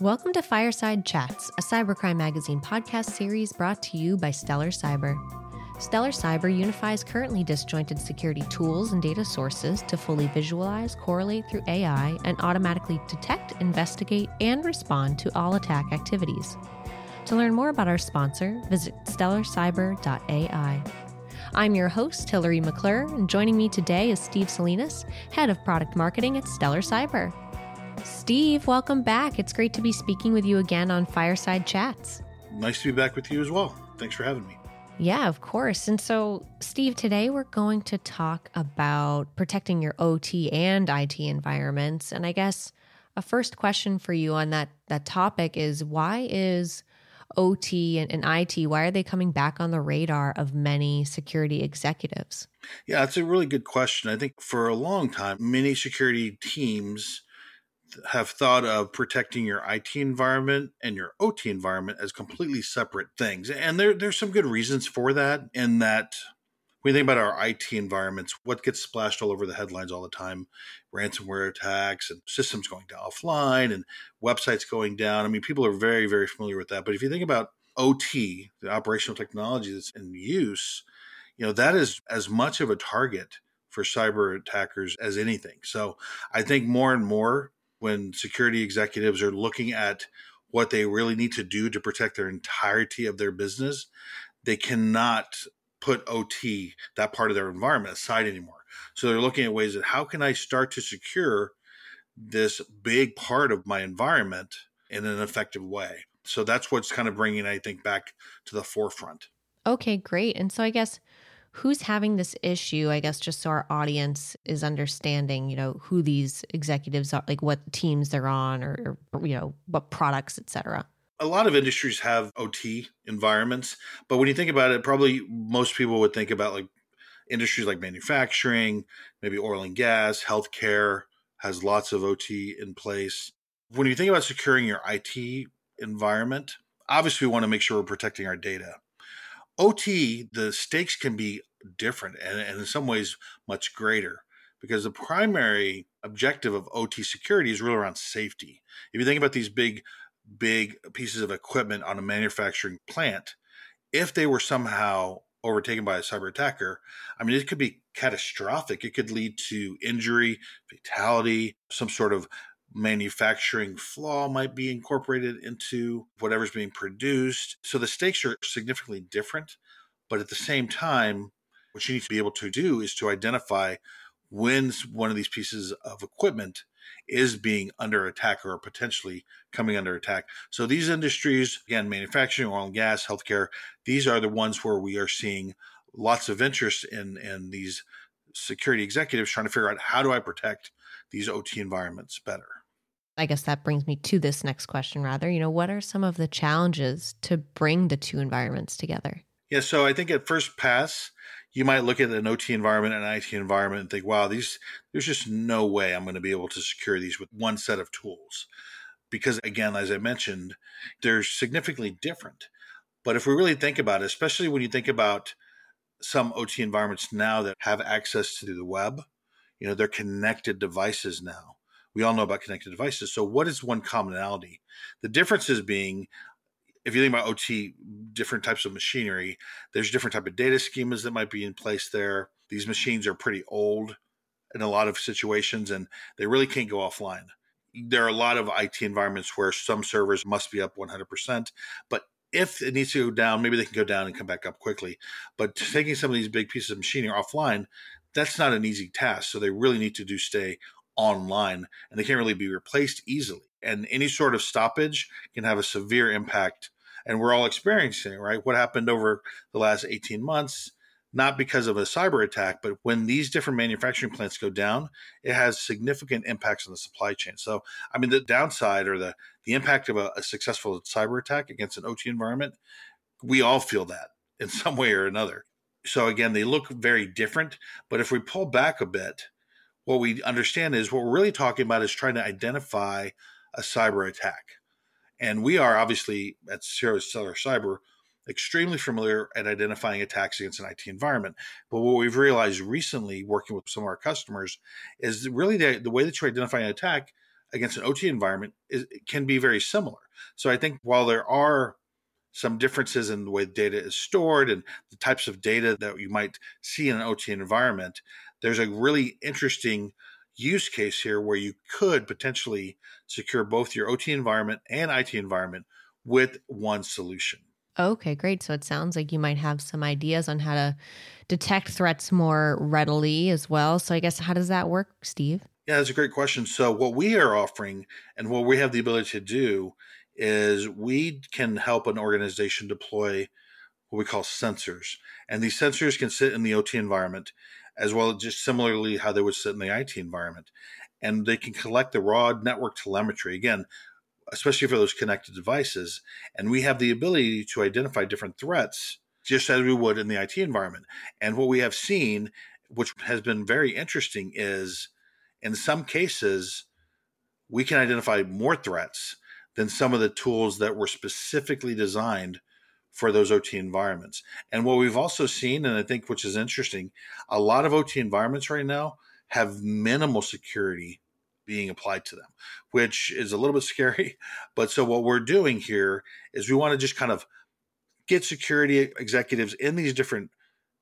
Welcome to Fireside Chats, a cybercrime magazine podcast series brought to you by Stellar Cyber. Stellar Cyber unifies currently disjointed security tools and data sources to fully visualize, correlate through AI, and automatically detect, investigate, and respond to all attack activities. To learn more about our sponsor, visit stellarcyber.ai. I'm your host, Hillary McClure, and joining me today is Steve Salinas, Head of Product Marketing at Stellar Cyber. Steve, welcome back. It's great to be speaking with you again on Fireside Chats. Nice to be back with you as well. Thanks for having me. Yeah, of course. And so, Steve, today we're going to talk about protecting your OT and IT environments. And I guess a first question for you on that that topic is why is OT and, and IT, why are they coming back on the radar of many security executives? Yeah, that's a really good question. I think for a long time, many security teams have thought of protecting your IT environment and your OT environment as completely separate things. And there, there's some good reasons for that, in that when you think about our IT environments, what gets splashed all over the headlines all the time ransomware attacks and systems going down offline and websites going down. I mean, people are very, very familiar with that. But if you think about OT, the operational technology that's in use, you know, that is as much of a target for cyber attackers as anything. So I think more and more when security executives are looking at what they really need to do to protect their entirety of their business, they cannot put OT, that part of their environment, aside anymore. So they're looking at ways that how can I start to secure this big part of my environment in an effective way. So that's what's kind of bringing, I think, back to the forefront. Okay, great. And so I guess who's having this issue i guess just so our audience is understanding you know who these executives are like what teams they're on or, or you know what products etc a lot of industries have OT environments, but when you think about it, probably most people would think about like industries like manufacturing, maybe oil and gas, healthcare has lots of OT in place. When you think about securing your IT environment, obviously we want to make sure we're protecting our data. OT, the stakes can be different and, and in some ways much greater because the primary objective of OT security is really around safety. If you think about these big big pieces of equipment on a manufacturing plant, if they were somehow overtaken by a cyber attacker, I mean, it could be catastrophic. It could lead to injury, fatality, some sort of manufacturing flaw might be incorporated into whatever's being produced. So the stakes are significantly different. But at the same time, what you need to be able to do is to identify when one of these pieces of equipment is being under attack or potentially coming under attack. So these industries, again, manufacturing, oil and gas, healthcare, these are the ones where we are seeing lots of interest in in these security executives trying to figure out how do I protect these OT environments better. I guess that brings me to this next question rather. You know, what are some of the challenges to bring the two environments together? Yeah, so I think at first pass, you might look at an OT environment and an IT environment and think, wow, these there's just no way I'm going to be able to secure these with one set of tools. Because again, as I mentioned, they're significantly different. But if we really think about it, especially when you think about some OT environments now that have access to the web, you know, they're connected devices now. We all know about connected devices. So what is one commonality? The differences being if you think about OT, different types of machinery, there's different type of data schemas that might be in place there. These machines are pretty old in a lot of situations, and they really can't go offline. There are a lot of IT environments where some servers must be up 100%, but if it needs to go down, maybe they can go down and come back up quickly. But taking some of these big pieces of machinery offline, that's not an easy task. So they really need to do stay online, and they can't really be replaced easily. And any sort of stoppage can have a severe impact and we're all experiencing right? What happened over the last 18 months not because of a cyber attack but when these different manufacturing plants go down it has significant impacts on the supply chain. So i mean the downside or the the impact of a, a successful cyber attack against an ot environment we all feel that in some way or another. So again they look very different but if we pull back a bit what we understand is what we're really talking about is trying to identify a cyber attack and we are obviously at Stellar Cyber extremely familiar at identifying attacks against an IT environment. But what we've realized recently, working with some of our customers, is really the, the way that you identify an attack, against an OT environment is, can be very similar. So I think while there are some differences in the way data is stored and the types of data that you might see in an OT environment, there's a really interesting use case here where you could potentially secure both your OT environment and IT environment with one solution. Okay, great. So it sounds like you might have some ideas on how to detect threats more readily as well. So I guess how does that work, Steve? Yeah, that's a great question. So what we are offering and what we have the ability to do is we can help an organization deploy what we call sensors. And these sensors can sit in the OT environment as well as just similarly how they would sit in the IT environment. And they can collect the raw network telemetry. Again, especially for those connected devices. And we have the ability to identify different threats just as we would in the IT environment. And what we have seen, which has been very interesting, is in some cases, we can identify more threats than some of the tools that were specifically designed for those OT environments. And what we've also seen, and I think which is interesting, a lot of OT environments right now have minimal security being applied to them, which is a little bit scary. But so what we're doing here is we want to just kind of get security executives in these different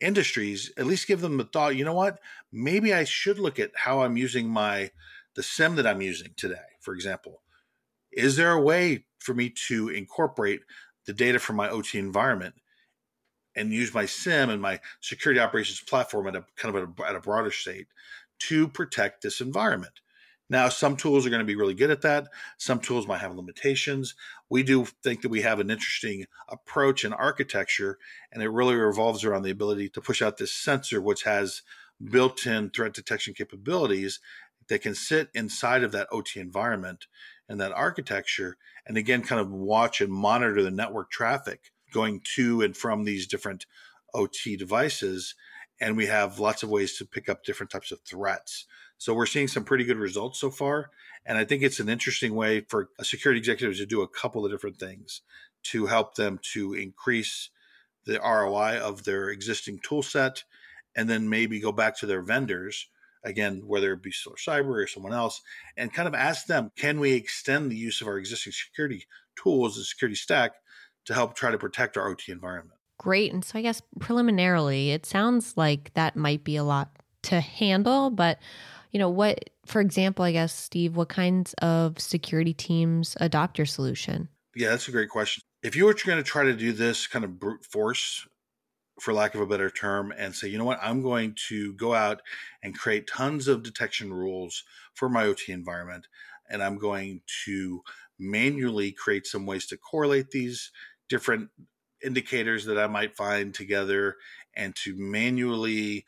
industries, at least give them the thought, you know what? Maybe I should look at how I'm using my the SIEM that I'm using today, for example. Is there a way for me to incorporate the data from my OT environment and use my SIEM and my security operations platform at a kind of a, at a broader state to protect this environment? Now, some tools are going to be really good at that. Some tools might have limitations. We do think that we have an interesting approach and architecture, and it really revolves around the ability to push out this sensor, which has built in threat detection capabilities that can sit inside of that OT environment and that architecture, and again, kind of watch and monitor the network traffic going to and from these different OT devices. And we have lots of ways to pick up different types of threats. So we're seeing some pretty good results so far. And I think it's an interesting way for a security executive to do a couple of different things to help them to increase the ROI of their existing tool set and then maybe go back to their vendors again, whether it be Stellar Cyber or someone else, and kind of ask them, can we extend the use of our existing security tools and security stack to help try to protect our OT environment? Great. And so I guess preliminarily, it sounds like that might be a lot to handle, but you know, what, for example, I guess, Steve, what kinds of security teams adopt your solution? Yeah, that's a great question. If you were going to try to do this kind of brute force, for lack of a better term, and say, you know what, I'm going to go out and create tons of detection rules for my OT environment, and I'm going to manually create some ways to correlate these different indicators that I might find together and to manually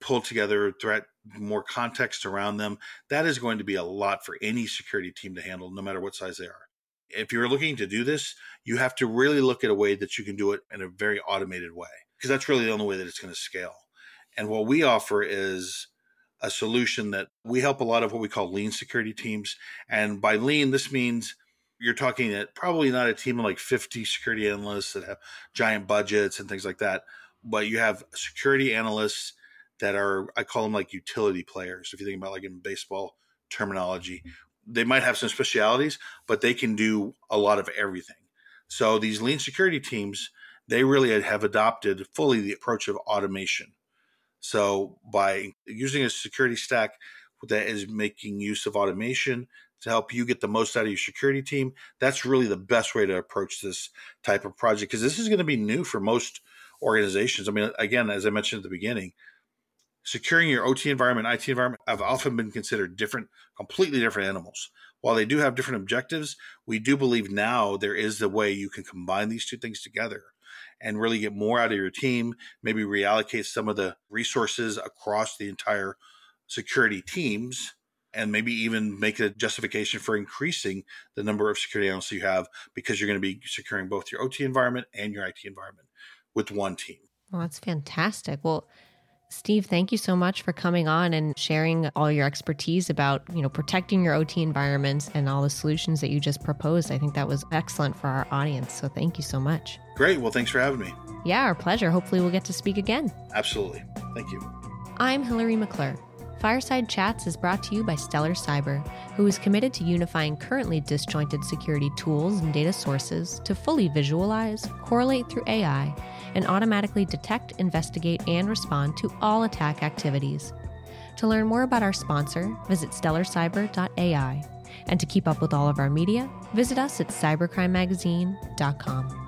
pull together threat more context around them. That is going to be a lot for any security team to handle no matter what size they are if you're looking to do this you have to really look at a way that you can do it in a very automated way because that's really the only way that it's going to scale and what we offer is a solution that we help a lot of what we call lean security teams and by lean this means you're talking at probably not a team of like 50 security analysts that have giant budgets and things like that but you have security analysts that are I call them like utility players. If you think about like in baseball terminology, mm. They might have some specialities, but they can do a lot of everything. So these lean security teams, they really have adopted fully the approach of automation. So by using a security stack that is making use of automation to help you get the most out of your security team, that's really the best way to approach this type of project because this is going to be new for most organizations. I mean, again, as I mentioned at the beginning, securing your OT environment, IT environment have often been considered different, completely different animals. While they do have different objectives, we do believe now there is the way you can combine these two things together and really get more out of your team, maybe reallocate some of the resources across the entire security teams and maybe even make a justification for increasing the number of security analysts you have because you're going to be securing both your OT environment and your IT environment with one team. Well, that's fantastic. Well, Steve, thank you so much for coming on and sharing all your expertise about, you know, protecting your OT environments and all the solutions that you just proposed. I think that was excellent for our audience. So thank you so much. Great. Well, thanks for having me. Yeah, our pleasure. Hopefully we'll get to speak again. Absolutely. Thank you. I'm Hillary McClure. Fireside Chats is brought to you by Stellar Cyber, who is committed to unifying currently disjointed security tools and data sources to fully visualize, correlate through AI, and automatically detect, investigate, and respond to all attack activities. To learn more about our sponsor, visit stellarcyber.ai. And to keep up with all of our media, visit us at cybercrimemagazine.com.